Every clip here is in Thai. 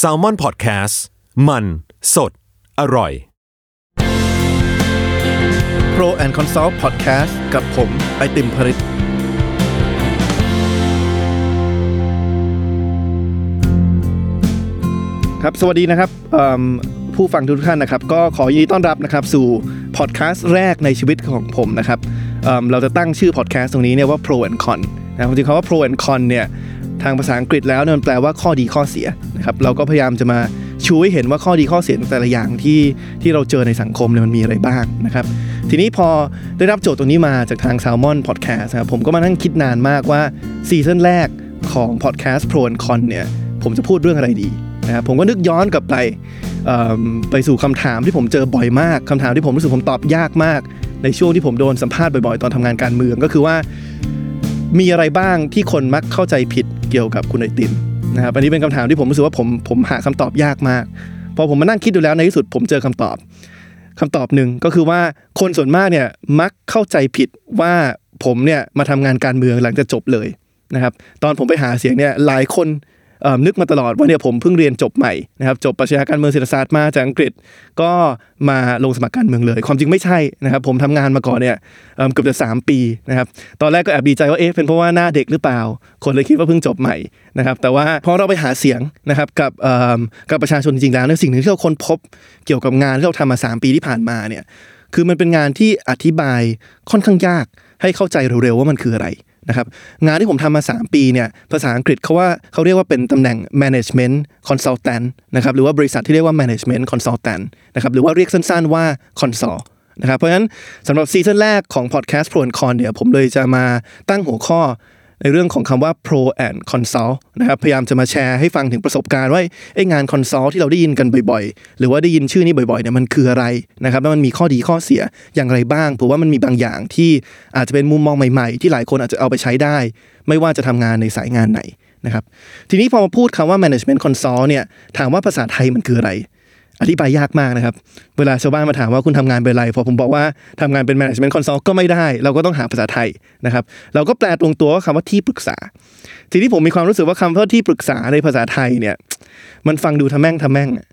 s a l ม o n PODCAST มัน สด อร่อย Pro and Consult Podcast กับผมไอติมผลิตครับสวัสดีนะครับผู้ฟังทุกท่านนะครับ ก็ขอยินดีต้อนรับนะครับ สู่พอดแคสต์แรกในชีวิตของผมนะครับเเราจะตั้งชื่อพอดแคสต์ตรงนี้เนี่ยว่า Pro and Con นะครับจริงๆคำว่า Pro and Con เนี่ย ทางภาษาอังกฤษแล้วเนี่ยมันแปลว่าข้อดีข้อเสียนะครับเราก็พยายามจะมาชูให้เห็นว่าข้อดีข้อเสียแต่ละอย่างที่ที่เราเจอในสังคมเนี่ยมันมีอะไรบ้างนะครับทีนี้พอได้รับโจทย์ตรงนี้มาจากทาง Salmon Podcast นะครับผมก็มานั่งคิดนานมากว่าซีซั่นแรกของ Podcast Pro and Con เนี่ยผมจะพูดเรื่องอะไรดีนะครับผมก็นึกย้อนกลับไปไปสู่คำถามที่ผมเจอบ่อยมากคำถามที่ผมรู้สึกผมตอบยากมาก ในช่วงที่ผมโดนสัมภาษณ์บ่อยๆ ตอนทำงานการเมืองก็คือว่า มีอะไรบ้างที่คนมักเข้าใจผิด เกี่ยวกับคุณไอติมนะครับอันนี้เป็นคำถามที่ผมรู้สึกว่าผมผมหาคำตอบยากมากพอผมมานั่งคิดดูแล้วในที่สุดผมเจอคำตอบคำตอบหนึ่งก็คือว่าคนส่วนมากเนี่ยมักเข้าใจผิดว่าผมเนี่ยมาทำงานการเมืองหลังจากจบเลยนะครับตอนผมไปหาเสียงเนี่ยหลายคน นึกมาตลอดว่าเนี่ยผมเพิ่งเรียนจบใหม่นะครับจบปรัชญาการเมืองเศรษฐศาสตร์มาจากอังกฤษก็มาลงสมัครการเมืองเลย ความจริงไม่ใช่นะครับผมทำงานมาก่อนเนี่ยเกือบจะสามปีนะครับตอนแรกก็แอบดีใจว่าเอ๊ะเป็นเพราะว่าหน้าเด็กหรือเปล่า คนเลยคิดว่าเพิ่งจบใหม่นะครับแต่ว่าพอเราไปหาเสียงนะครับกับกับประชาชนจริงๆแล้วเนี่ยสิ่งหนึ่งที่เราค้นพบเกี่ยวกับงานที่เราทำมา 3 ปีที่ผ่านมาเนี่ยคือมันเป็นงานที่อธิบายค่อนข้างยากให้เข้าใจเร็วๆว่ามันคืออะไร นะครับงานที่ผมทำมา 3 ปีเนี่ยภาษาอังกฤษเขาว่าเขาเรียกว่าเป็นตำแหน่ง management consultant นะครับหรือว่าบริษัทที่เรียกว่า management consultant นะครับหรือว่าเรียกสั้นๆว่า consult นะครับเพราะฉะนั้นสำหรับซีซั่นแรกของ podcast Pro and Con เนี่ยผมเลยจะมาตั้งหัวข้อ ในเรื่องของคำว่า pro and consult นะครับพยายามจะมาแชร์ให้ฟังถึงประสบการณ์ว่าไอ้งาน consult ที่เราได้ยินกันบ่อยๆ หรือว่าได้ยินชื่อนี้บ่อยๆเนี่ยมันคืออะไรนะครับแล้วมันมีข้อดีข้อเสียอย่างไรบ้างผมว่ามันมีบางอย่างที่อาจจะเป็นมุมมองใหม่ๆ ที่หลายคนอาจจะเอาไปใช้ได้ ไม่ว่าจะทำงานในสายงานไหนนะครับทีนี้พอมาพูดคำว่า management consult เนี่ยถามว่าภาษาไทยมันคืออะไร อธิบายยากมากนะครับ เวลาชาวบ้านมาถามว่าคุณทำงานเป็นอะไร พอผมบอกว่าทำงานเป็น management consult ก็ไม่ได้ เราก็ต้องหาภาษาไทยนะครับ เราก็แปลตรงตัวว่าคำว่าที่ปรึกษา ทีนี้ผมมีความรู้สึกว่าคำว่าที่ปรึกษาในภาษาไทยเนี่ย มันฟังดูทำแม่งทำแม่งอะ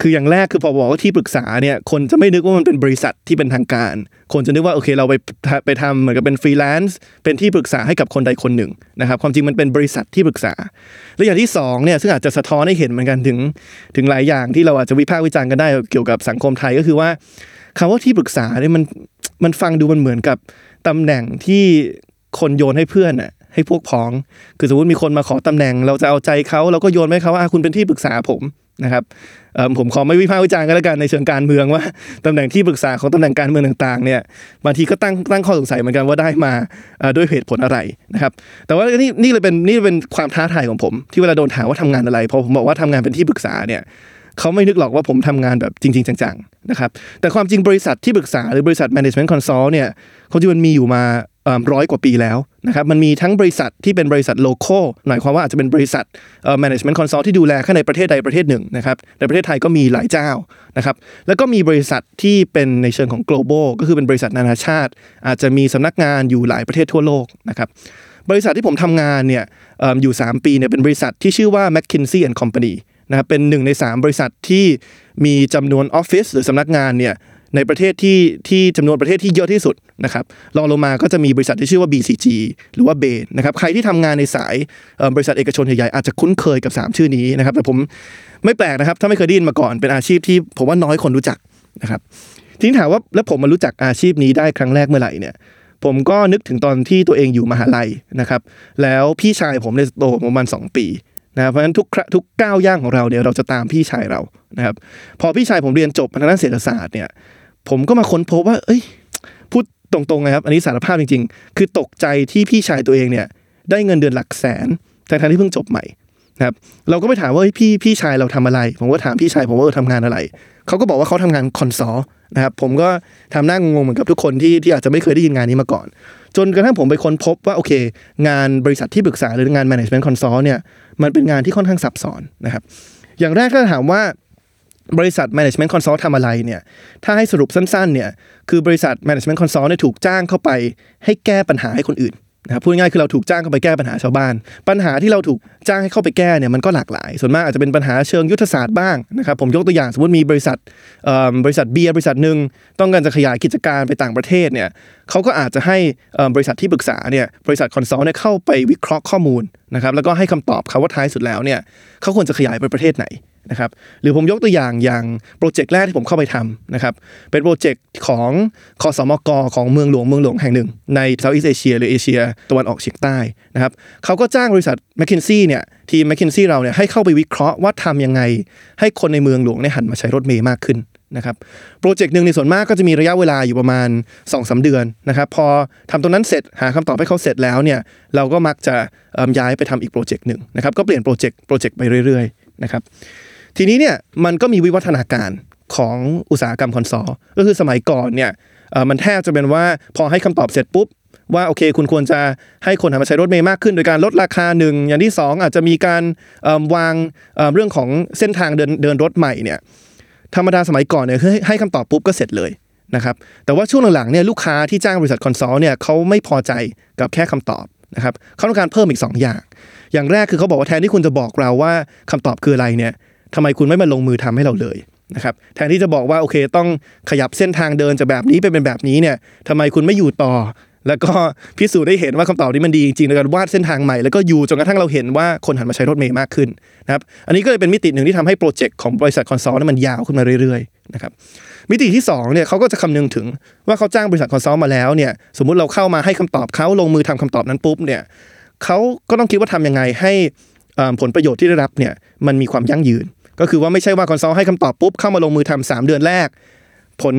คืออย่างแรกคือพอบอกว่าที่ปรึกษาเนี่ยคนจะไม่นึกว่ามันเป็นบริษัทที่เป็นทางการ คนจะนึกว่าโอเคเราไปไปทำเหมือนกับเป็นฟรีแลนซ์เป็นที่ปรึกษาให้กับคนใดคนหนึ่งนะครับความจริงมันเป็นบริษัทที่ปรึกษา และอย่างที่สองเนี่ยซึ่งอาจจะสะท้อนให้เห็นเหมือนกันถึง ถึงหลายอย่างที่เราอาจจะวิพากษ์วิจารณ์กันได้เกี่ยวกับสังคมไทยก็คือว่าคำว่าที่ปรึกษาเนี่ยมันมันฟังดูมันเหมือนกับตำแหน่งที่คนโยนให้เพื่อนอะ ให้พวกพ้อง คือสมมติมีคนมาขอตำแหน่ง เราจะเอาใจเขาเราก็โยนให้เขาว่าคุณเป็นที่ปรึกษาผมนะครับผมขอไม่วิพากษ์วิจารณ์กันแล้วกันในเชิงการเมืองว่าตำแหน่งที่ปรึกษาของตำแหน่งการเมืองต่างๆเนี่ยบางทีก็ตั้งตั้งข้อสงสัยเหมือนกันว่าได้มาด้วยเหตุผลอะไรนะครับแต่ว่านี่นี่เลยเป็นนี่เป็นความท้าทายของผม ที่เวลาโดนถามว่าทำงานอะไรพอผมบอกว่าทำงานเป็นที่ปรึกษาเนี่ยเขาไม่นึกหรอกว่าผมทำงานแบบจริง ๆ จังๆนะครับแต่ความจริงบริษัทที่ปรึกษาหรือบริษัท management consult เนี่ยเขาจริงมันมีอยู่มาร้อยกว่าปีแล้ว นะครับมันมีทั้งบริษัทที่เป็นบริษัทโล c a l หมายความว่าอาจจะเป็นบริษัทเอ่อ management consult ที่ดูแลแค่ในประเทศใดประเทศหนึ่งนะครับในประเทศไทยก็มีหลายเจ้านะครับแล้วก็มีบริษัทที่เป็นในเชิงของ global ก็คือเป็นบริษัทนานาชาติ อาจจะมีสำนักงานอยู่หลายประเทศทั่วโลกนะครับบริษัทที่ผมทำงานเนี่ยเอิ่มอยู่ 3 ปีเนี่ยเป็นบริษัทที่ชื่อว่า McKinsey and Company นะครับเป็นหนึ่งใน 3 บริษัทที่มีจำนวนออฟฟิศหรือสำนักงานเนี่ย ในประเทศที่ที่จำนวนประเทศที่เยอะที่สุดนะครับรองลงมาก็จะมีบริษัทที่ชื่อว่า BCG หรือว่าเบนนะครับใครที่ทำงานในสายบริษัทเอกชนใหญ่ๆอาจจะคุ้นเคยกับ 3 ชื่อนี้นะครับแต่ผมไม่แปลกนะครับถ้าไม่เคยได้ยินมาก่อนเป็นอาชีพที่ผมว่าน้อยคนรู้จักนะครับทีนี้ถามว่าแล้วผมมารู้จักอาชีพนี้ได้ครั้งแรกเมื่อไหร่เนี่ยผมก็นึกถึงตอนที่ตัวเองอยู่มหาลัยนะครับแล้วพี่ชายผมเนี่ยโตประมาณ 2 ปีนะครับเพราะฉะนั้นทุกครั้งทุกก้าวย่างของเราเนี่ยเราจะตามพี่ชายเรานะครับพอพี่ชายผมเรียนจบทางด้านเศรษฐศาสตร์เนี่ย ผมก็มาค้นพบว่า เอ้ย พูดตรงๆนะครับ อันนี้สารภาพจริงๆ คือตกใจที่พี่ชายตัวเองเนี่ย ได้เงินเดือนหลักแสนทั้งที่เพิ่งจบใหม่นะครับ เราก็ไปถามว่าพี่พี่ชายเราทำอะไร ผมก็ถามพี่ชายผมว่าเออทำงานอะไร เขาก็บอกว่าเขาทำงานคอนซอลนะครับ ผมก็ทำหน้างงๆเหมือนกับทุกคนที่ที่อาจจะไม่เคยได้ยินงานนี้มาก่อน จนกระทั่งผมไปค้นพบว่าโอเค งานบริษัทที่ปรึกษาหรืองาน management consult เนี่ย มันเป็นงานที่ค่อนข้างซับซ้อนนะครับ อย่างแรกถ้าถามว่า บริษัท management consult ทำอะไรเนี่ย ถ้าให้สรุปสั้นๆ เนี่ย คือบริษัท management consult เนี่ยถูกจ้างเข้าไปให้แก้ปัญหาให้คนอื่นนะครับพูดง่ายๆคือเราถูกจ้างเข้าไปแก้ปัญหาชาวบ้าน ปัญหาที่เราถูกจ้างให้เข้าไปแก้เนี่ยมันก็หลากหลาย ส่วนมากอาจจะเป็นปัญหาเชิงยุทธศาสตร์บ้างนะครับผมยกตัวอย่างสมมติมีบริษัทบริษัทเบียร์บริษัทหนึ่งต้องการจะขยายกิจการไปต่างประเทศเนี่ยเขาก็อาจจะให้บริษัทที่ปรึกษาเนี่ยบริษัทคอนซัลท์เนี่ยเข้าไปวิเคราะห์ข้อมูลนะครับแล้วก็ให้คำตอบเขาว่าท้ายสุดแล้วเนี่ยเขาควรจะขยายไปประเทศไหน นะครับหรือผมยกตัวอย่างอย่างโปรเจกต์แรกที่ผมเข้าไปทำนะครับเป็นโปรเจกต์ของขสมก. ของเมืองหลวงเมืองหลวงแห่งหนึ่ง ใน Southeast Asia หรือเอเชียตะวันออกเฉียงใต้นะครับเขาก็จ้างบริษัท m c k เคนซี่เนี่ยทีม m c k เคนซี่เราเนี่ยให้เข้าไปวิเคราะห์ว่าทำยังไง ให้คนในเมืองหลวงเนี่ยหันมาใช้รถเมล์มากขึ้นนะครับโปรเจกต์หนึ่งในส่วนมากก็จะมีระยะเวลาอยู่ประมาณ2อสเดือนนะครับพอทำตรงนั้นเสร็จหาคำตอบให้เขาเสร็จแล้วเนี่ยเราก็มักจะย้ายไปทำอีกโปรเจกต์หนึ่งนะครับก็เปลี่ยนโปรเจกต์โปรเจกต์ไปเรื่อยๆนะครับ ทีนี้เนี่ยมันก็มีวิวัฒนาการของอุตสาหกรรมคอนโซลก็คือสมัยก่อนเนี่ยมันแทบจะเป็นว่าพอให้คำตอบเสร็จปุ๊บว่าโอเคคุณควรจะให้คนหันมาใช้รถเมย์มากขึ้น โดยการลดราคาหนึ่งอย่างที่สองอาจจะมีการวางเเรื่องของเส้นทางเดินเดินรถใหม่เนี่ยธรรมดาสมัยก่อนเนี่ยคือให้ให้คำตอบปุ๊บก็เสร็จเลยนะครับแต่ว่าช่วงหลังๆเนี่ยลูกค้าที่จ้างบริษัท consult เนี่ยเขาไม่พอใจกับแค่คำตอบนะครับเขาต้องการเพิ่มอีก 2 อย่าง อย่างแรกคือเขาบอกว่าแทนที่คุณจะบอกเราว่าคำตอบคืออะไรเนี่ย ทำไมคุณไม่มาลงมือทำให้เราเลยนะครับแทนที่จะบอกว่าโอเคต้องขยับเส้นทางเดินจากแบบนี้ไปเป็นแบบนี้เนี่ยทำไมคุณไม่อยู่ต่อ แล้วก็พิสูจน์ให้เห็นว่าคำตอบนี้มันดีจริงๆในการวาดเส้นทางใหม่แล้วก็อยู่จนกระทั่งเราเห็นว่าคนหันมาใช้รถเมล์มากขึ้นนะครับอันนี้ก็เลยเป็นมิติหนึ่งที่ทำให้โปรเจกต์ของบริษัท consult นั้นมันยาวขึ้นมาเรื่อยๆนะครับมิติที่สองเนี่ยเขาก็จะคำนึงถึงว่าเขาจ้างบริษัท consult มาแล้วเนี่ยสมมุติเราเข้ามาให้คำตอบเขาลงมือทำคำตอบนั้นปุ๊บเนี่ยเขาก็ต้องคิดว่าทำยังไงให้ผลประโยชน์ที่ได้รับเนี่ยมันมีความยั่งยืน ก็คือว่าไม่ใช่ว่า consult ให้คำตอบปุ๊บเข้ามาลงมือทำสามเดือนแรก ผล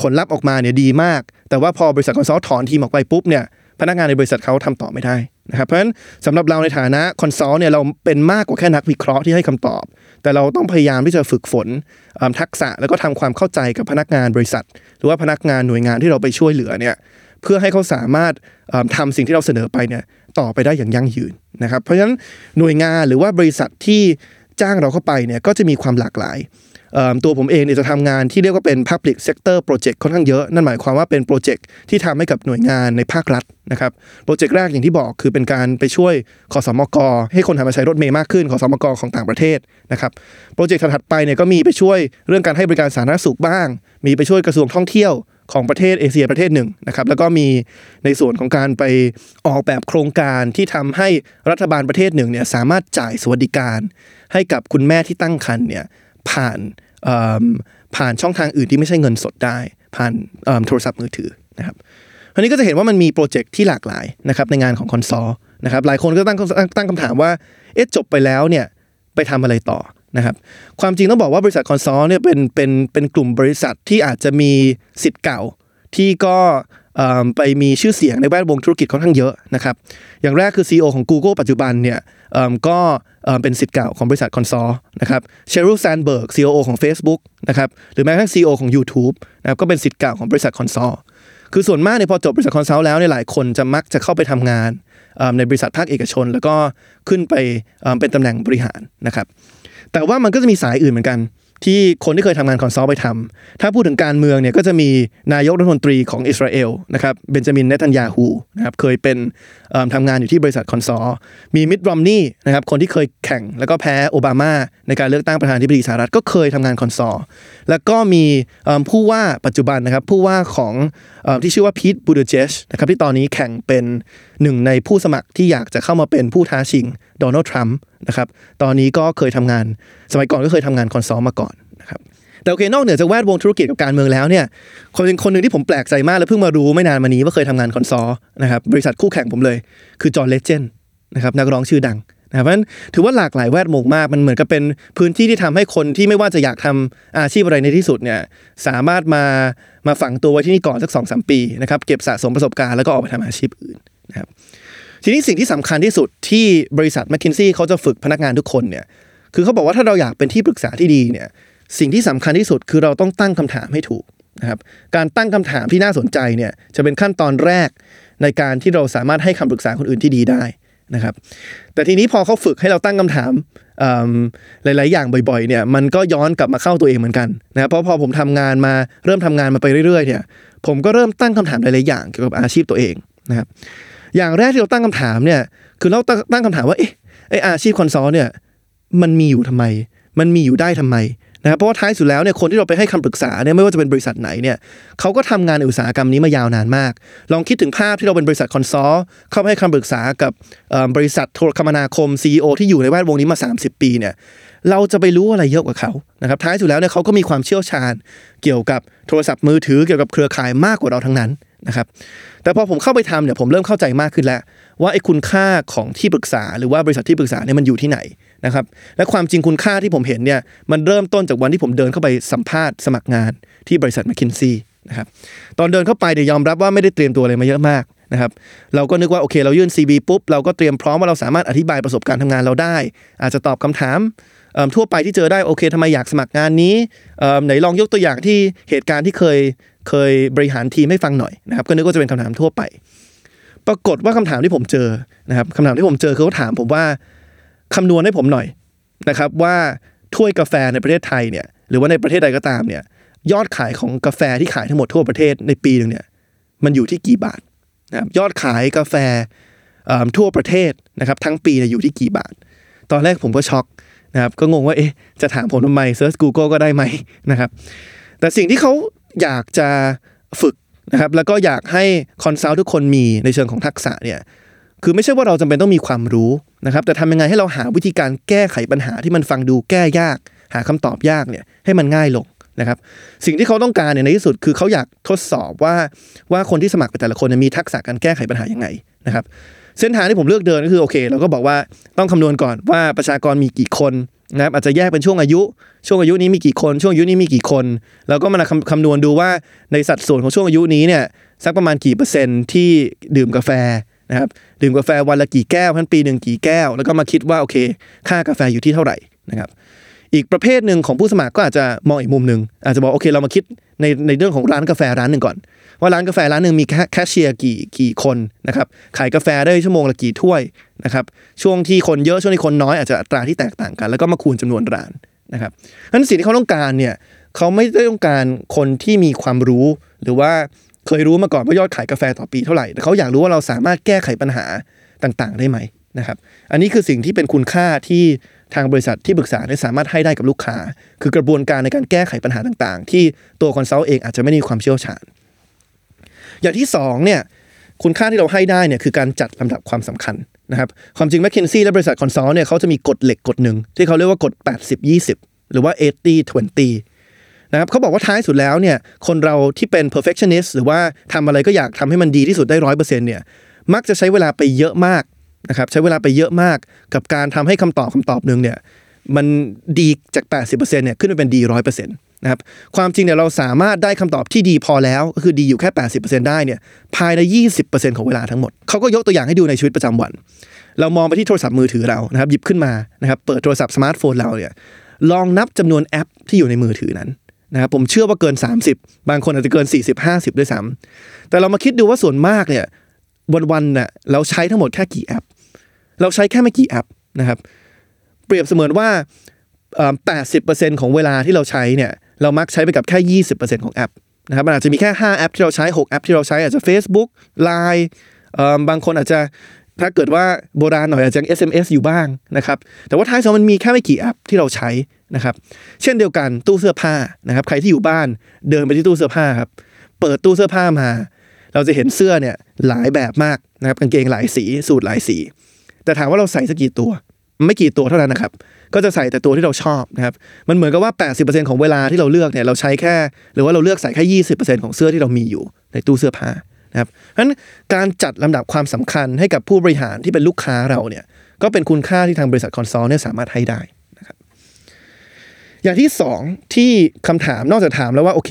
ผลลัพธ์ออกมาเนี่ยดีมาก แต่ว่าพอบริษัท consult ถอนทีมออกไปปุ๊บเนี่ยพนักงานในบริษัทเขาทำต่อไม่ได้นะครับเพราะฉะนั้นสำหรับเราในฐานะ consult เนี่ยเราเป็นมากกว่าแค่นักวิเคราะห์ที่ให้คำตอบ แต่เราต้องพยายามที่จะฝึกฝนทักษะแล้วก็ทำความเข้าใจกับพนักงานบริษัท หรือว่าพนักงานหน่วยงานที่เราไปช่วยเหลือเนี่ยเพื่อให้เขาสามารถเอิ่มทำสิ่งที่เราเสนอไปเนี่ยต่อไปได้อย่างยั่งยืนนะครับเพราะฉะนั้นหน่วยงานหรือว่าบริษัทที่ จ้างเราเข้าไปเนี่ยก็จะมีความหลากหลายตัวผมเองเนี่ยจะทำงานที่เรียกว่าเป็น Public Sector Project ค่อนข้างเยอะ นั่นหมายความว่าเป็นโปรเจกต์ที่ทำให้กับหน่วยงานในภาครัฐนะครับโปรเจกต์แรกอย่างที่บอกคือเป็นการไปช่วยขอสมก ให้คนหันมาใช้รถเมย์มากขึ้นขอสมกของต่างประเทศนะครับโปรเจกต์ถัดไปเนี่ยก็มีไปช่วยเรื่องการให้บริการสาธารณสุขบ้าง มีไปช่วยกระทรวงท่องเที่ยว ของประเทศเอเชียประเทศหนึ่งนะครับแล้วก็มีในส่วนของการไปออกแบบโครงการที่ทำให้รัฐบาลประเทศหนึ่งเนี่ยสามารถจ่ายสวัสดิการ ให้กับคุณแม่ที่ตั้งครรภ์เนี่ยผ่านผ่านช่องทางอื่นที่ไม่ใช่เงินสดได้ ผ่านโทรศัพท์มือถือนะครับคราวนี้ก็จะเห็นว่ามันมีโปรเจกต์ที่หลากหลายนะครับในงานของ consult นะครับหลายคนก็ตั้งตั้งคำถามว่าเอ๊ะจบไปแล้วเนี่ยไปทำอะไรต่อ นะครับความจริงต้องบอกว่าบริษัท consult เนี่ยเป็นเป็นเป็นกลุ่มบริษัทที่อาจจะมีศิษย์เก่า ที่ก็ไปมีชื่อเสียงในแวดวงธุรกิจค่อนข้างเยอะนะครับอย่างแรกคือ CEO ของ Google ปัจจุบันเนี่ยก็เป็นศิษย์เก่าของบริษัท consult นะครับเชอริลแซนด์เบิร์ก CEO ของ Facebook นะครับหรือแม้กระทั่ง CEO ของ YouTube นะครับก็เป็นศิษย์เก่าของบริษัท consult คือส่วนมากเนี่ยพอจบบริษัท consult แล้วเนี่ยหลายคนจะมักจะเข้าไปทำงานในบริษัทภาคเอกชน แล้วก็ขึ้นไปเอิ่มเป็นตำแหน่งบริหารนะครับ แต่ว่ามันก็จะมีสายอื่นเหมือนกัน ที่คนที่เคยทำงาน consult ไปทำถ้าพูดถึงการเมืองเนี่ยก็จะมีนายกรัฐมนตรีของอิสราเอลนะครับเบนจามินเนตันยาฮูนะครับเคยเป็นเอิ่มทำงานอยู่ที่บริษัท consult มีมิตต์ รอมนีย์นะครับคนที่เคยแข่งแล้วก็แพ้โอบามาในการเลือกตั้งประธานาธิบดีสหรัฐก็เคยทำงาน consult แล้วก็มีผู้ว่าปัจจุบันนะครับผู้ว่าของอที่ชื่อว่าพีทบูติเจิจนะครับที่ตอนนี้แข่งเป็นหนึ่งในผู้สมัครที่อยากจะเข้ามาเป็นผู้ท้าชิงโดนัลด์ทรัมป์ นะครับ ตอนนี้ก็เคยทำงาน สมัยก่อนก็เคยทำงาน consult มาก่อนนะครับแต่โอเคนอกเหนือจากแวดวงธุรกิจกับการเมืองแล้วเนี่ยคนคนหนึ่งที่ผมแปลกใจมากและเพิ่งมารู้ไม่นานมานี้ว่าเคยทำงาน consult นะครับบริษัทคู่แข่งผมเลย คือจอห์นเลเจนนะครับนักร้องชื่อดังนะครับเพราะฉะนั้นถือว่าหลากหลายแวดวงมากมันเหมือนกับเป็นพื้นที่ที่ทำให้คนที่ไม่ว่าจะอยากทำอาชีพอะไรในที่สุดเนี่ยสามารถมามาฝังตัวไว้ที่นี่ก่อนสักสองสามปีนะครับเก็บสะสมประสบการณ์แล้วก็ออกไปทำอาชีพอื่นนะครับ ทีนี้สิ่งที่สำคัญที่สุดที่บริษัท m c k เคนซี่เขาจะฝึกพนักงานทุกคนเนี่ยคือเขาบอกว่าถ้าเราอยากเป็นที่ปรึกษาที่ดีเนี่ยสิ่งที่สำคัญที่สุดคือเราต้องตั้งคำถามให้ถูกนะครับการตั้งคำถามที่น่าสนใจเนี่ยจะเป็นขั้นตอนแรกในการที่เราสามารถให้คำปรึกษาคนอื่นที่ดีได้นะครับแต่ทีนี้พอเขาฝึกให้เราตั้งคำถามเอิ่มหลาย ๆ อย่างบ่อย ๆ เนี่ยมันก็ย้อนกลับมาเข้าตัวเองเหมือนกันนะครับเพราะพอผมทำงานมาเริ่มทำงานมาไปเรื่อย ๆ เนี่ยผมก็เริ่มตั้งคำถามหลาย ๆ อย่างเกี่ยวกับอาชีพตัวเองนะครับ อย่างแรกที่เราตั้งคำถามเนี่ยคือเราตั้งตั้งคำถามว่าเอ๊ะไอ้อาชีพ consult เนี่ยมันมีอยู่ทำไม มันมีอยู่ได้ทำไมนะครับเพราะว่าท้ายสุดแล้วเนี่ยคนที่เราไปให้คำปรึกษาเนี่ยไม่ว่าจะเป็นบริษัทไหนเนี่ยเขาก็ทำงานอุตสาหกรรมนี้มายาวนานมาก ลองคิดถึงภาพที่เราเป็นบริษัท consult เข้าไปให้คำปรึกษากับบริษัทโทรคมนาคม CEO ที่อยู่ในแวดวงนี้มา 30 ปีเนี่ยเราจะไปรู้อะไรเยอะกว่าเขานะครับท้ายสุดแล้วเนี่ยเขาก็มีความเชี่ยวชาญ เกี่ยวกับโทรศัพท์มือถือเกี่ยวกับเครือข่ายมากกว่าเราทั้งนั้น นะครับแต่พอผมเข้าไปทำเนี่ยผมเริ่มเข้าใจมากขึ้นแล้ว ว่าไอ้คุณค่าของที่ปรึกษา หรือว่าบริษัทที่ปรึกษาเนี่ยมันอยู่ที่ไหนนะครับและความจริงคุณค่าที่ผมเห็นเนี่ยมันเริ่มต้นจากวันที่ผมเดินเข้าไปสัมภาษณ์สมัครงานที่บริษัท m c k คินซีนะครับตอนเดินเข้าไปเดี๋ยวยอมรับว่าไม่ได้เตรียมตัวอะไรมาเยอะมากนะครับเราก็นึกว่าโอเคเรายื่น CV ปุ๊บเราก็เตรียมพร้อมว่าเราสามารถอธิบายประสบการณ์ทำงานเราได้ อาจจะตอบคำถาม ทั่วไปที่เจอได้โอเคทำไมอยากสมัครงานนี้ไหนลองยกตัวอย่างที่เหตุการณ์ที่เคยเคยบริหารทีมให้ฟังหน่อยนะครับก็นึกว่าจะเป็นคำถามทั่วไป ปรากฏว่าคำถามที่ผมเจอนะครับคำถามที่ผมเจอคือเขาถามผมว่าคำนวณให้ผมหน่อยนะครับว่าถ้วยกาแฟในประเทศไทยเนี่ยหรือว่าในประเทศใดก็ตามเนี่ยยอดขายของกาแฟที่ขายทั้งหมดทั่วประเทศในปีหนึ่งเนี่ยมันอยู่ที่กี่บาทนะครับยอดขายกาแฟทั่วประเทศนะครับทั้งปีเนี่ยอยู่ที่กี่บาท ตอนแรกผมก็ช็อก นะครับก็งงว่าเอ๊ะจะถามผมทำไมเซิร์ช Google ก็ได้ไหมนะครับแต่สิ่งที่เขาอยากจะฝึกนะครับแล้วก็อยากให้ consult ทุกคนมีในเชิงของทักษะเนี่ยคือไม่ใช่ว่าเราจำเป็นต้องมีความรู้นะครับแต่ทำยังไงให้เราหาวิธีการแก้ไขปัญหาที่มันฟังดูแก้ยาก หาคำตอบยากเนี่ยให้มันง่ายลงนะครับสิ่งที่เขาต้องการเนี่ยในที่สุดคือเขาอยากทดสอบว่าว่าคนที่สมัครไปแต่ละคนมีทักษะการแก้ไขปัญหายังไงนะครับ เส้นทางที่ผมเลือกเดินก็คือโอเคเราก็บอกว่าต้องคำนวณก่อนว่าประชากรมีกี่คนนะครับอาจจะแยกเป็นช่วงอายุช่วงอายุนี้มีกี่คน ช่วงอายุนี้มีกี่คน แล้วก็มาคำคำนวณดูว่าในสัดส่วนของช่วงอายุนี้เนี่ยสักประมาณกี่เปอร์เซ็นต์ที่ดื่มกาแฟนะครับดื่มกาแฟวันละกี่แก้วพันปีหนึ่งกี่แก้ว แล้วก็มาคิดว่าโอเค ค่ากาแฟอยู่ที่เท่าไหร่นะครับอีกประเภทหนึ่งของผู้สมัครก็อาจจะมองอีกมุมหนึ่งอาจจะบอกโอเคเรามาคิดในในเรื่องของร้านกาแฟร้านหนึ่งก่อน ว่าร้านกาแฟร้านหนึ่งมีแคแคชเชียร์กี่กี่คนนะครับขายกาแฟได้ชั่วโมงละกี่ถ้วยนะครับช่วงที่คนเยอะช่วงที่คนน้อยอาจจะอัตราที่แตกต่างกัน แล้วก็มาคูณจำนวนร้านนะครับนั้นสิ่งที่เขาต้องการเนี่ยเขาไม่ได้ต้องการคนที่มีความรู้หรือว่าเคยรู้มาก่อนว่ายอดขายกาแฟต่อปีเท่าไหร่แต่เขาอยากรู้ว่าเราสามารถแก้ไขปัญหาต่างๆ ได้ไหมนะครับ อันนี้คือสิ่งที่เป็นคุณค่าที่ทางบริษัทที่ปรึกษาเนี่ยสามารถให้ได้กับลูกค้า คือกระบวนการในการแก้ไขปัญหาต่างๆ ที่ตัว consult เองอาจจะไม่มีความเชี่ยวชาญ อย่างที่สองเนี่ยคุณค่าที่เราให้ได้เนี่ยคือการจัดลำดับความสำคัญนะครับความจริงแมคคินซีย์และบริษัท consult เนี่ยเขาจะมีกฎเหล็กกฎหนึ่งที่เขาเรียกว่ากฎ 80-20 หรือว่า 80-20 นะครับเขาบอกว่าท้ายสุดแล้วเนี่ยคนเราที่เป็น perfectionist หรือว่าทำอะไรก็อยากทำให้มันดีที่สุดได้ร้อยเปอร์เซ็นต์เนี่ยมักจะใช้เวลาไปเยอะมากนะครับใช้เวลาไปเยอะมากกับการทำให้คำตอบคำตอบหนึ่งเนี่ยมันดีจาก 80%เนี่ยขึ้นไปเป็นดีร้อยเปอร์เซ็นต์ นะครับความจริงเนี่ยเราสามารถได้คำตอบที่ดีพอแล้วก็คือดีอยู่แค่ 80%ได้เนี่ยภายใน 20%ของเวลาทั้งหมด เขาก็ยกตัวอย่างให้ดูในชีวิตประจำวัน เรามองไปที่โทรศัพท์มือถือเรานะครับหยิบขึ้นมานะครับเปิดโทรศัพท์สมาร์ทโฟนเราเนี่ยลองนับจำนวนแอปที่อยู่ในมือถือนั้นนะครับผมเชื่อว่าเกิน 30 บางคนอาจจะเกิน 40 50 ด้วยซ้ำแต่เรามาคิดดูว่าส่วนมากเนี่ยวันๆเนี่ยเราใช้ทั้งหมดแค่กี่แอป เราใช้แค่ไม่กี่แอปนะครับเปรียบเสมือนว่า 80%ของเวลาที่เราใช้เนี่ย เรามักใช้ไปกับแค่ 20%ของแอปนะครับมันอาจจะมีแค่ 5 แอปที่เราใช้ 6 แอปที่เราใช้อาจจะ Facebook Line เอิ่มบางคนอาจจะถ้าเกิดว่าโบราณหน่อยอาจจะ SMS อยู่บ้างนะครับ แต่ว่าท้ายสุดมันมีแค่ไม่กี่แอปที่เราใช้นะครับ เช่นเดียวกันตู้เสื้อผ้านะครับ ใครที่อยู่บ้านเดินไปที่ตู้เสื้อผ้าครับ เปิดตู้เสื้อผ้ามา เราจะเห็นเสื้อเนี่ยหลายแบบมากนะครับ กางเกงหลายสี สูทหลายสี แต่ถามว่าเราใส่สักกี่ตัว ไม่กี่ตัวเท่านั้นนะครับ ก็จะใส่แต่ตัวที่เราชอบนะครับมันเหมือนกับว่า 80%ของเวลาที่เราเลือกเนี่ยเราใช้แค่ หรือว่าเราเลือกใส่แค่20%ของเสื้อที่เรามีอยู่ในตู้เสื้อผ้านะครับเพราะฉะนั้นการจัดลำดับความสำคัญให้กับผู้บริหารที่เป็นลูกค้าเราเนี่ยก็เป็นคุณค่าที่ทางบริษัท consult เนี่ยสามารถให้ได้นะครับอย่างที่สองที่คำถามนอกจากถามแล้วว่าโอเค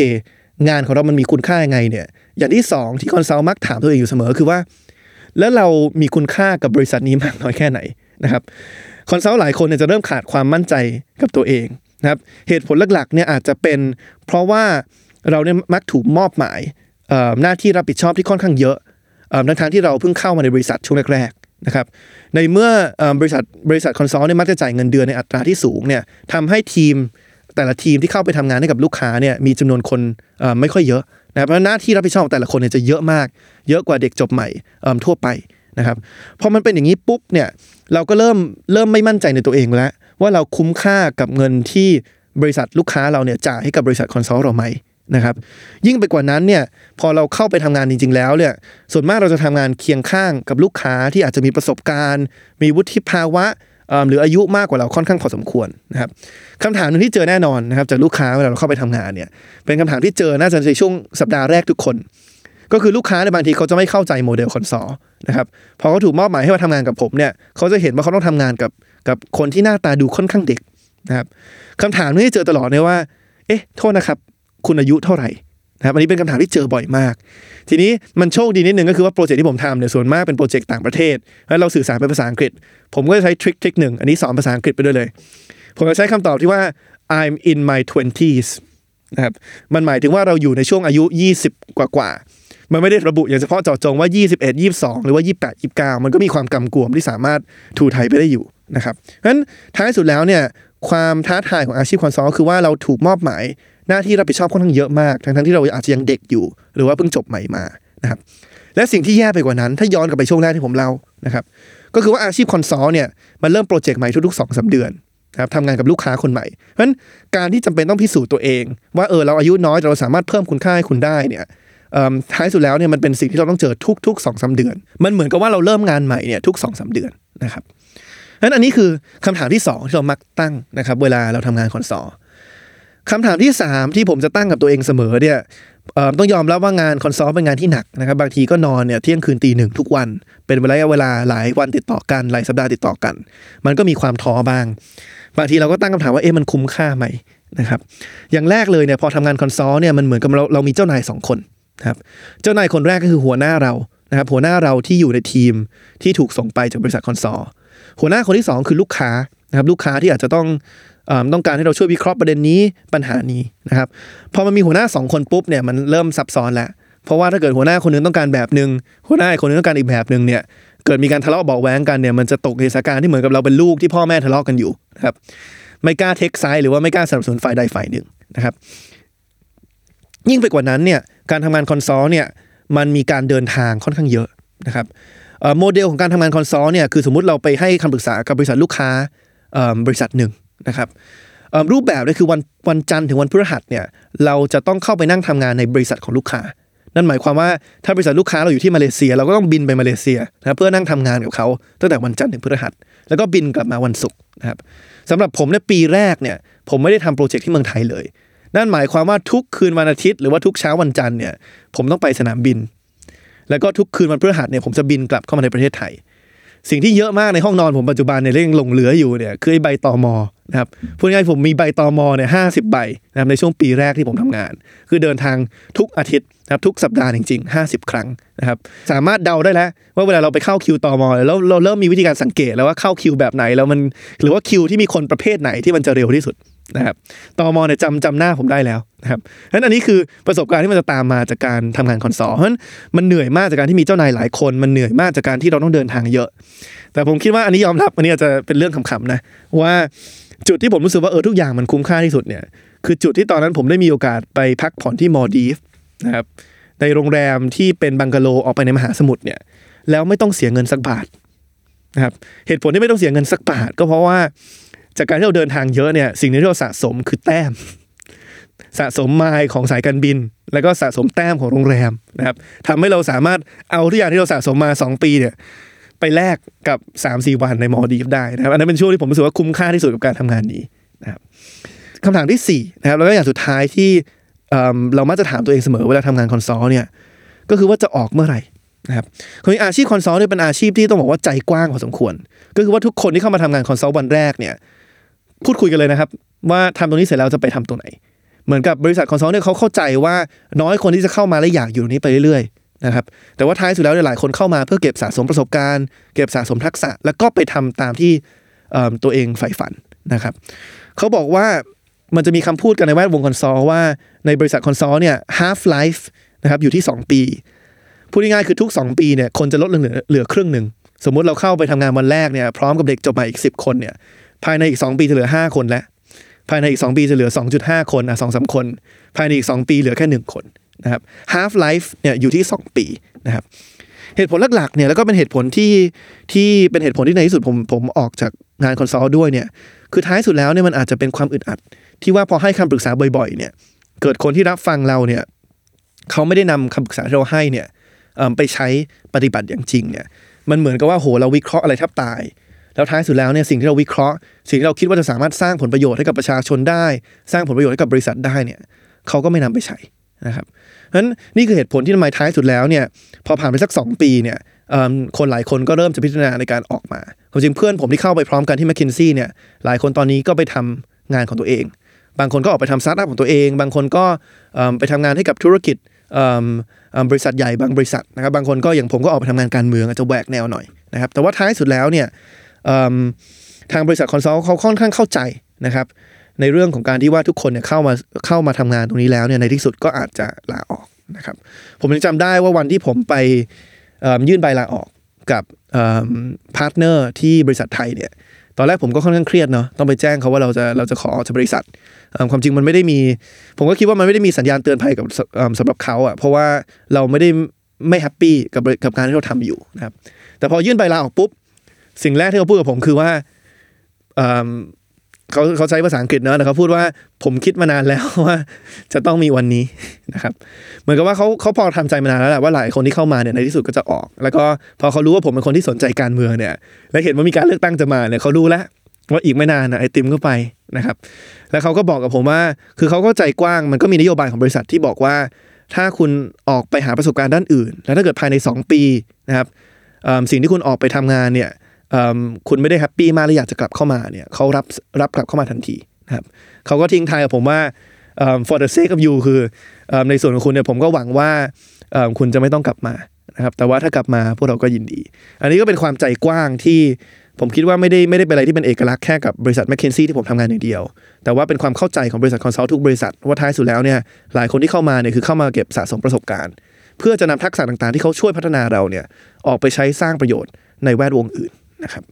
งานของเรามันมีคุณค่ายังไงเนี่ยอย่างที่สองที่ consult มักถามตัวเองอยู่เสมอคือว่า แล้วเรามีคุณค่ากับบริษัทนี้มากน้อยแค่ไหนนะครับ consult หลายคนเนี่ยจะเริ่มขาดความมั่นใจกับตัวเองนะครับเหตุผลหลักๆเนี่ยอาจจะเป็นเพราะว่าเราเนี่ยมักถูกมอบหมายหน้าที่รับผิดชอบที่ค่อนข้างเยอะเอ่อทั้งที่เราเพิ่งเข้ามาในบริษัทช่วงแรกๆนะครับในเมื่อบริษัทบริษัท consult เนี่ยมักจะจ่ายเงินเดือนในอัตราที่สูงเนี่ยทำให้ทีมแต่ละทีมที่เข้าไปทำงานให้กับลูกค้าเนี่ยมีจำนวนคนไม่ค่อยเยอะนะครับเพราะหน้าที่รับผิดชอบแต่ละคนเนี่ยจะเยอะมาก เยอะกว่าเด็กจบใหม่ทั่วไปนะครับพอมันเป็นอย่างนี้ปุ๊บเนี่ย เราก็เริ่มเริ่มไม่มั่นใจในตัวเองแล้ว ว่าเราคุ้มค่ากับเงินที่บริษัทลูกค้าเราเนี่ยจ่ายให้กับบริษัท consult เราไหมนะครับยิ่งไปกว่านั้นเนี่ยพอเราเข้าไปทำงานจริง ๆ แล้วเนี่ยส่วนมากเราจะทำงานเคียงข้างกับลูกค้าที่อาจจะมีประสบการณ์ มีวุฒิภาวะเอิ่มหรืออายุมากกว่าเราค่อนข้างพอสมควรนะครับคำถามหนึ่งที่เจอแน่นอนนะครับจากลูกค้าเวลาเราเข้าไปทำงานเนี่ยเป็นคำถามที่เจอน่าจะในช่วงสัปดาห์แรกทุกคน ก็คือลูกค้าในบางทีเขาจะไม่เข้าใจโมเดล consult นะครับพอเขาถูกมอบหมายให้มาทำงานกับผมเนี่ยเขาจะเห็นว่าเขาต้องทำงานกับกับคนที่หน้าตาดูค่อนข้างเด็กนะครับคำถามนี้ที่เจอตลอดเนี่ยว่า เอ๊ะ โทษนะครับ คุณอายุเท่าไหร่นะครับอันนี้เป็นคำถามที่เจอบ่อยมาก ทีนี้มันโชคดีนิดนึงก็คือว่าโปรเจกต์ที่ผมทำเนี่ยส่วนมากเป็นโปรเจกต์ต่างประเทศแล้วเราสื่อสารเป็นภาษาอังกฤษ ผมก็จะใช้ trick trick หนึ่งอันนี้สอนภาษาอังกฤษไปด้วยเลย ผมจะใช้คำตอบที่ว่า I'm in my twenties นะครับมันหมายถึงว่าเราอยู่ในช่วงอายุ 20 กว่ากว่า มันไม่ได้ระบุอย่างเฉพาะเจาะจงว่า 21 22 หรือว่า 28 29 มันก็มีความกำกวมที่สามารถถูไถไปได้อยู่นะครับเพราะฉะนั้นท้ายสุดแล้วเนี่ยความท้าทายของอาชีพ consult คือว่าเราถูกมอบหมายหน้าที่รับผิดชอบค่อนข้างเยอะมาก ทั้งๆที่เราอาจจะยังเด็กอยู่ หรือว่าเพิ่งจบใหม่มานะครับและสิ่งที่แย่ไปกว่านั้น ถ้าย้อนกลับไปช่วงแรกที่ผมเล่านะครับก็คือว่าอาชีพ consult เนี่ยมันเริ่มโปรเจกต์ใหม่ทุกๆ2 สามเดือนนะครับทำงานกับลูกค้าคนใหม่ เพราะฉะนั้นการที่จำเป็นต้องพิสูจน์ตัวเอง ว่าเออเราอายุน้อยแต่เราสามารถเพิ่มคุณค่าให้คุณได้เนี่ย ท้ายสุดแล้วเนี่ยมันเป็นสิ่งที่เราต้องเจอทุกๆ2อสเดือน มันเหมือนกับว่าเราเริ่มงานใหม่เนี่ยทุก2อสเดือนนะครับนั้นอันนี้คือคำถามที่ 2 ที่เรามักตั้งนะครับ เวลาเราทำงานคอนซอลคำถามที่ 3 ที่ผมจะตั้งกับตัวเองเสมอเนี่ยต้องยอมรับว่างานคอนซอลเป็นงานที่หนักนะครับ บางทีก็นอนเนี่ยเที่ยงคืนตีหนึ่งทุกวัน เป็นระยะเวลาหลายวันติดต่อกันหลายสัปดาห์ติดต่อกัน มันก็มีความท้อบ้าง บางทีเราก็ตั้งคำถามว่าเอ๊ะมันคุ้มค่าไหมนะครับอย่างแรกเลยเนี่ยพอทำงาน consult เนี่ยมันเหมือนกับเราเรามีเจ้านายสองคน นะครับเจ้านายคนแรกก็คือหัวหน้าเรานะครับหัวหน้าเราที่อยู่ในทีมที่ถูกส่งไปจากบริษัท consult หัวหน้าคนที่สองคือลูกค้านะครับลูกค้าที่อาจจะต้องต้องการให้เราช่วยวิเคราะห์ประเด็นนี้ปัญหานี้นะครับพอมันมีหัวหน้าสองคนปุ๊บเนี่ยมันเริ่มซับซ้อนแล้วเพราะว่าถ้าเกิดหัวหน้าคนหนึ่งต้องการแบบหนึ่งหัวหน้าอีกคนหนึ่งต้องการอีกแบบหนึ่งเนี่ยเกิดมีการทะเลาะเบาะแว้งกันเนี่ยมันจะตกในสถานการณ์ที่เหมือนกับเราเป็นลูกที่พ่อแม่ทะเลาะกันอยู่นะครับไม่กล้า take side หรือว่าไม่กล้าสนับสนุนฝ่ายใดฝ่ายหนึ่งนะครับยิ่งไปกว่านั้นเนี่ย การทำงาน consult เนี่ยมันมีการเดินทางค่อนข้างเยอะนะครับโมเดลของการทำงาน consult เนี่ยคือสมมติเราไปให้คำปรึกษากับบริษัทลูกค้าบริษัทหนึ่งนะครับรูปแบบเลยคือวันวันจันทร์ถึงวันพฤหัสเนี่ยเราจะต้องเข้าไปนั่งทำงานในบริษัทของลูกค้า นั่นหมายความว่าถ้าบริษัทลูกค้าเราอยู่ที่มาเลเซีย เราก็ต้องบินไปมาเลเซียนะครับเพื่อนั่งทำงานกับเขาตั้งแต่วันจันทร์ถึงพฤหัส แล้วก็บินกลับมาวันศุกร์นะครับสำหรับผมในยปีแรกเนี่ยผมไม่ได้ทำโปรเจกต์ที่เมืองไทยเลย นั่นหมายความว่าทุกคืนวันอาทิตย์หรือว่าทุกเช้าวันจันทร์เนี่ยผมต้องไปสนามบิน แล้วก็ทุกคืนวันพฤหัสเนี่ยผมจะบินกลับเข้ามาในประเทศไทย สิ่งที่เยอะมากในห้องนอนผมปัจจุบันเนี่ยเร่งหลงเหลืออยู่เนี่ยคือไอ้ใบตอมอนะครับพูดง่ายๆผมมีใบตอมอเนี่ยห้าสิบใบนะครับในช่วงปีแรกที่ผมทำงาน คือเดินทางทุกอาทิตย์นะครับทุกสัปดาห์จริงๆ 50 ครั้งนะครับสามารถเดาได้แล้วว่าเวลาเราไปเข้าคิวตอมอแล้วเราเริ่มมีวิธีการสังเกตแล้วว่าเข้าคิวแบบไหนแล้วมันหรือว่าคิวที่มีคนประเภทไหนที่มันจะเร็วที่สุด นะครับตอมอเนี่ยจำจำหน้าผมได้แล้วนะครับเพราะฉะนั้นอันนี้คือประสบการณ์ที่มันจะตามมาจากการทำงานคอนซอลเพราะฉะนั้นมันเหนื่อยมากจากการที่มีเจ้านายหลายคน มันเหนื่อยมากจากการที่เราต้องเดินทางเยอะ แต่ผมคิดว่าอันนี้ยอมรับอันนี้อาจจะเป็นเรื่องขำๆนะว่าจุดที่ผมรู้สึกว่าเออทุกอย่างมันคุ้มค่าที่สุดเนี่ยคือจุดที่ตอนนั้นผมได้มีโอกาสไปพักผ่อนที่มอดีฟนะครับในโรงแรมที่เป็นบังกะโลออกไปในมหาสมุทรเนี่ยแล้วไม่ต้องเสียเงินสักบาทนะครับเหตุผลที่ไม่ต้องเสียเงินสักบาทก็เพราะว่า จากการที่เราเดินทางเยอะเนี่ยสิ่งที่เราสะสมคือแต้ม สะสมไมล์ของสายการบิน แล้วก็สะสมแต้มของโรงแรมนะครับทำให้เราสามารถเอาทุกอย่างที่เราสะสมมา 2 ปีเนี่ยไปแลกกับ 3 4 วันในมัลดีฟส์ได้นะครับอันนั้นเป็นช่วงที่ผมรู้สึกว่าคุ้มค่าที่สุดกับการทำงานนี้นะครับคำถามที่4นะครับแล้วก็อย่างสุดท้ายที่เเรามักจะถามตัวเองเสมอเวลาทำงาน consult เนี่ยก็คือว่าจะออกเมื่อไหร่นะครับคืออาชีพ consult เนี่ยเป็นอาชีพที่ต้องบอกว่าใจกว้างพอสมควร ก็คือว่าทุกคนที่เข้ามาทำงาน consult วันแรกเนี่ย พูดคุยกันเลยนะครับ ว่าทำตรงนี้เสร็จแล้วจะไปทำตรงไหน เหมือนกับบริษัท consult เนี่ยเขาเข้าใจว่าน้อยคนที่จะเข้ามาและอยากอยู่ตรงนี้ไปเรื่อยๆนะครับแต่ว่าท้ายสุดแล้วเนี่ยหลายคนเข้ามาเพื่อเก็บสะสมประสบการณ์ เก็บสะสมทักษะ แล้วก็ไปทำตามที่ตัวเองใฝ่ฝันนะครับเขาบอกว่ามันจะมีคำพูดกันในแวดวง consult ว่าในบริษัท consult เนี่ย half life นะครับอยู่ที่ 2 ปีพูดง่ายๆคือทุก 2 ปีเนี่ยคนจะลดเหลือเหลือครึ่งหนึ่งสมมุติเราเข้าไปทำงานวันแรกเนี่ยพร้อมกับเด็กจบใหม่อีก 10 คนเนี่ย ภายในอีก 2 ปีจะเหลือ 5 คนแล้วภายในอีก 2 ปีจะเหลือ 2.5 คนอะสองสามคน ภายในอีก 2 ปีเหลือแค่ 1 คนนะครับ half life เนี่ยอยู่ที่ 2 ปีนะครับเหตุผลหลักๆเนี่ยแล้วก็เป็นเหตุผลที่ที่เป็นเหตุผลที่ในที่สุดผมผมออกจากงาน consult ด้วยเนี่ยคือท้ายสุดแล้วเนี่ยมันอาจจะเป็นความอึดอัด ที่ว่าพอให้คำปรึกษาบ่อยๆเนี่ยเกิดคนที่รับฟังเราเนี่ยเขาไม่ได้นำคำปรึกษาที่เราให้เนี่ยไปใช้ปฏิบัติอย่างจริงเนี่ยมันเหมือนกับว่าโหเราวิเคราะห์อะไรแทบตาย แล้วท้ายสุดแล้วเนี่ยสิ่งที่เราวิเคราะห์ สิ่งที่เราคิดว่าจะสามารถสร้างผลประโยชน์ให้กับประชาชนได้ สร้างผลประโยชน์ให้กับบริษัทได้เนี่ยเขาก็ไม่นำไปใช้นะครับเพราะฉะนั้นนี่คือเหตุผลที่ทำไมท้ายสุดแล้วเนี่ยพอผ่านไปสัก 2 ปีเนี่ยคนหลายคนก็เริ่มจะพิจารณาในการออกมาความจริงเพื่อนผมที่เข้าไปพร้อมกันที่ m c k คินซี่เนี่ยหลายคนตอนนี้ก็ไปทำงานของตัวเอง บางคนก็ออกไปทำสตาร์ทอัพของตัวเอง บางคนก็ไปทำงานให้กับธุรกิจบริษัทใหญ่บางบริษัทนะครับบางคนก็อย่างผมก็ออกไปทำงานการเมืองอาจจะแหวกแนวหน่อยนะครับแต่ว่าท้ายสุดแล้วเนี่ย ทางบริษัท consult เขาค่อนข้างเข้าใจนะครับ ในเรื่องของการที่ว่าทุกคนเนี่ยเข้ามาเข้ามาทำงานตรงนี้แล้วเนี่ยในที่สุดก็อาจจะลาออกนะครับ ผมยังจำได้ว่าวันที่ผมไปยื่นใบลาออกกับ partner ที่บริษัทไทยเนี่ยตอนแรกผมก็ค่อนข้างเครียดเนาะต้องไปแจ้งเขาว่าเราจะเราจะขอออกจากบริษัทความจริงมันไม่ได้มี ผมก็คิดว่ามันไม่ได้มีสัญญาณเตือนภัยกับสำหรับเขาอะ่ะเพราะว่าเราไม่ได้ไม่ happy กับกับการที่เราทำอยู่นะครับแต่พอยื่นใบลาออกปุ๊บ สิ่งแรกที่เขาพูดกับผมคือว่าเเขาเขาใช้ภาษาอังกฤษเนอะแต่เขาพูดว่าผมคิดมานานแล้วว่า จะต้องมีวันนี้นะครับ เหมือนกับว่าเขาเขาพอทำใจมานานแล้วแหละว่าหลายคนที่เข้ามาเนี่ยในที่สุดก็จะออก แล้วก็พอเขารู้ว่าผมเป็นคนที่สนใจการเมืองเนี่ย และเห็นว่ามีการเลือกตั้งจะมาเนี่ยเขารู้แล้วว่าอีกไม่นานนะไอติมก็ไปนะครับ แล้วเขาก็บอกกับผมว่า คือเขาก็ใจกว้างมันก็มีนโยบายของบริษัทที่บอกว่า ถ้าคุณออกไปหาประสบการณ์ด้านอื่น แล้วถ้าเกิดภายใน 2 ปีนะครับสิ่งที่คุณออกไปทำงานเนี่ย คุณไม่ได้แฮปปี้มากและอยากจะกลับเข้ามาเนี่ยเขารับรับกลับเข้ามาทันทีนะครับเขาก็ทิ้งทายกับผมว่า for the sake of you คือในส่วนของคุณเนี่ยผมก็หวังว่าคุณจะไม่ต้องกลับมานะครับแต่ว่าถ้ากลับมาพวกเราก็ยินดี อันนี้ก็เป็นความใจกว้างที่ผมคิดว่าไม่ได้ไม่ได้เป็นอะไรที่เป็นเอกลักษณ์แค่กับบริษัท McKinsey ที่ผมทำงานอย่างเดียว แต่ว่าเป็นความเข้าใจของบริษัท consult ทุกบริษัท ว่าท้ายสุดแล้วเนี่ยหลายคนที่เข้ามาเนี่ยคือเข้ามาเก็บสะสมประสบการณ์ เพื่อจะนำทักษะต่างๆ ที่เขาช่วยพัฒนาเราเนี่ยออกไปใช้สร้างประโยชน์ในแวดวงอื่น นะครับ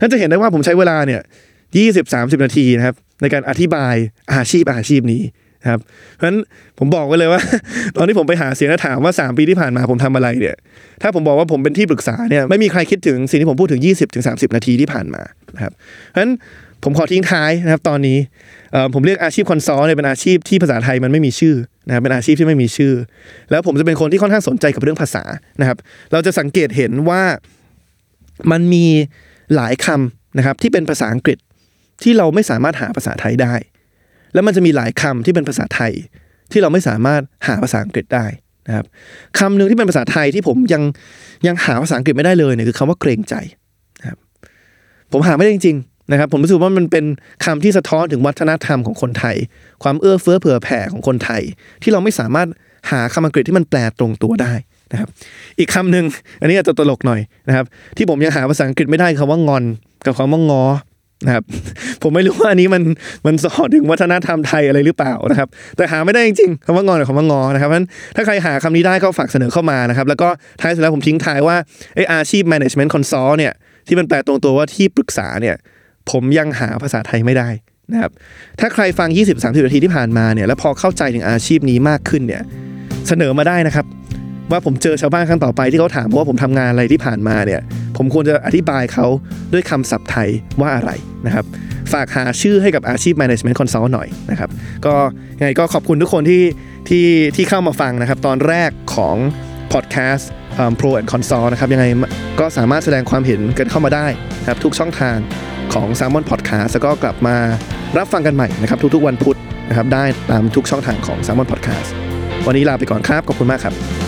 ท่านจะเห็นได้ว่าผมใช้เวลาเนี่ยยี่สิบสามสิบนาทีนะครับ ในการอธิบายอาชีพอาชีพนี้นะครับเพราะฉะนั้นผมบอกไว้เลยว่า ตอนที่ผมไปหาเสียงแล้วถามว่า 3 ปีที่ผ่านมาผมทำอะไรเนี่ย ถ้าผมบอกว่าผมเป็นที่ปรึกษาเนี่ยไม่มีใครคิดถึงสิ่งที่ผมพูดถึง 20-30ถึง30นาทีที่ผ่านมานะครับเพราะฉะนั้นผมขอทิ้งท้ายนะครับ ตอนนี้ผมเรียกอาชีพคอนซัลท์เนี่ยเป็นอาชีพที่ภาษาไทยมันไม่มีชื่อนะครับเป็นอาชีพที่ไม่มีชื่อ แล้วผมจะเป็นคนที่ค่อนข้างสนใจกับเรื่องภาษานะครับ เราจะสังเกตเห็นว่า มันมีหลายคำนะครับที่เป็นภาษาอังกฤษที่เราไม่สามารถหาภาษาไทยได้ แล้วมันจะมีหลายคำที่เป็นภาษาไทย ที่เราไม่สามารถหาภาษาอังกฤษได้นะครับคำหนึ่งที่เป็นภาษาไทยที่ผมยังยังหาภาษาอังกฤษไม่ได้เลยเนี่ยคือคำว่าเกรงใจนะครับผมหาไม่ได้จริงๆนะครับ ผมรู้สึกว่ามันเป็นคำที่สะท้อนถึงวัฒนธรรมของคนไทย ความเอื้อเฟื้อเผื่อแผ่ของคนไทย ที่เราไม่สามารถหาคำอังกฤษที่มันแปลตรงตัวได้ นะครับอีกคำหนึ่งอันนี้อาจจะตลกหน่อยนะครับ ที่ผมยังหาภาษาอังกฤษไม่ได้คือคำว่างอน กับคำว่างอนะครับผมไม่รู้ว่าอันนี้มันมันสอนถึงวัฒนธรรมไทยอะไรหรือเปล่านะครับ แต่หาไม่ได้จริงๆคำว่างอนกับคำว่างอนะครับเพราะฉะนั้นถ้าใครหาคำนี้ได้ก็ฝากเสนอเข้ามานะครับ แล้วก็ท้ายสุดแล้วผมทิ้งท้ายว่าไออาชีพ management consult เนี่ยที่มันแปลตรงตัวว่าที่ปรึกษาเนี่ยผมยังหาภาษาไทยไม่ได้นะครับถ้าใครฟัง 20-30 นาทีที่ผ่านมาเนี่ยแล้วพอเข้าใจถึงอาชีพนี้มากขึ้นเนี่ยเสนอมาได้นะครับ ว่าผมเจอชาวบ้านครั้งต่อไปที่เขาถามว่าผมทำงานอะไรที่ผ่านมาเนี่ย ผมควรจะอธิบายเขาด้วยคำศัพท์ไทยว่าอะไรนะครับ ฝากหาชื่อให้กับอาชีพ Management Consult หน่อยนะครับ ก็ยังไงก็ขอบคุณทุกคนที่ที่ที่เข้ามาฟังนะครับ ตอนแรกของพอดแคสต์ Pro and Consult นะครับ ยังไงก็สามารถแสดงความเห็นกันเข้ามาได้นะครับ ทุกช่องทางของ s ซ l m o n Podcast แล้วก็กลับมารับฟังกันใหม่นะครับ ทุกๆวันพุธนะครับได้ตามทุกช่องทางของ s ซ l m o n Podcast วันนี้ลาไปก่อนครับขอบคุณมากครับ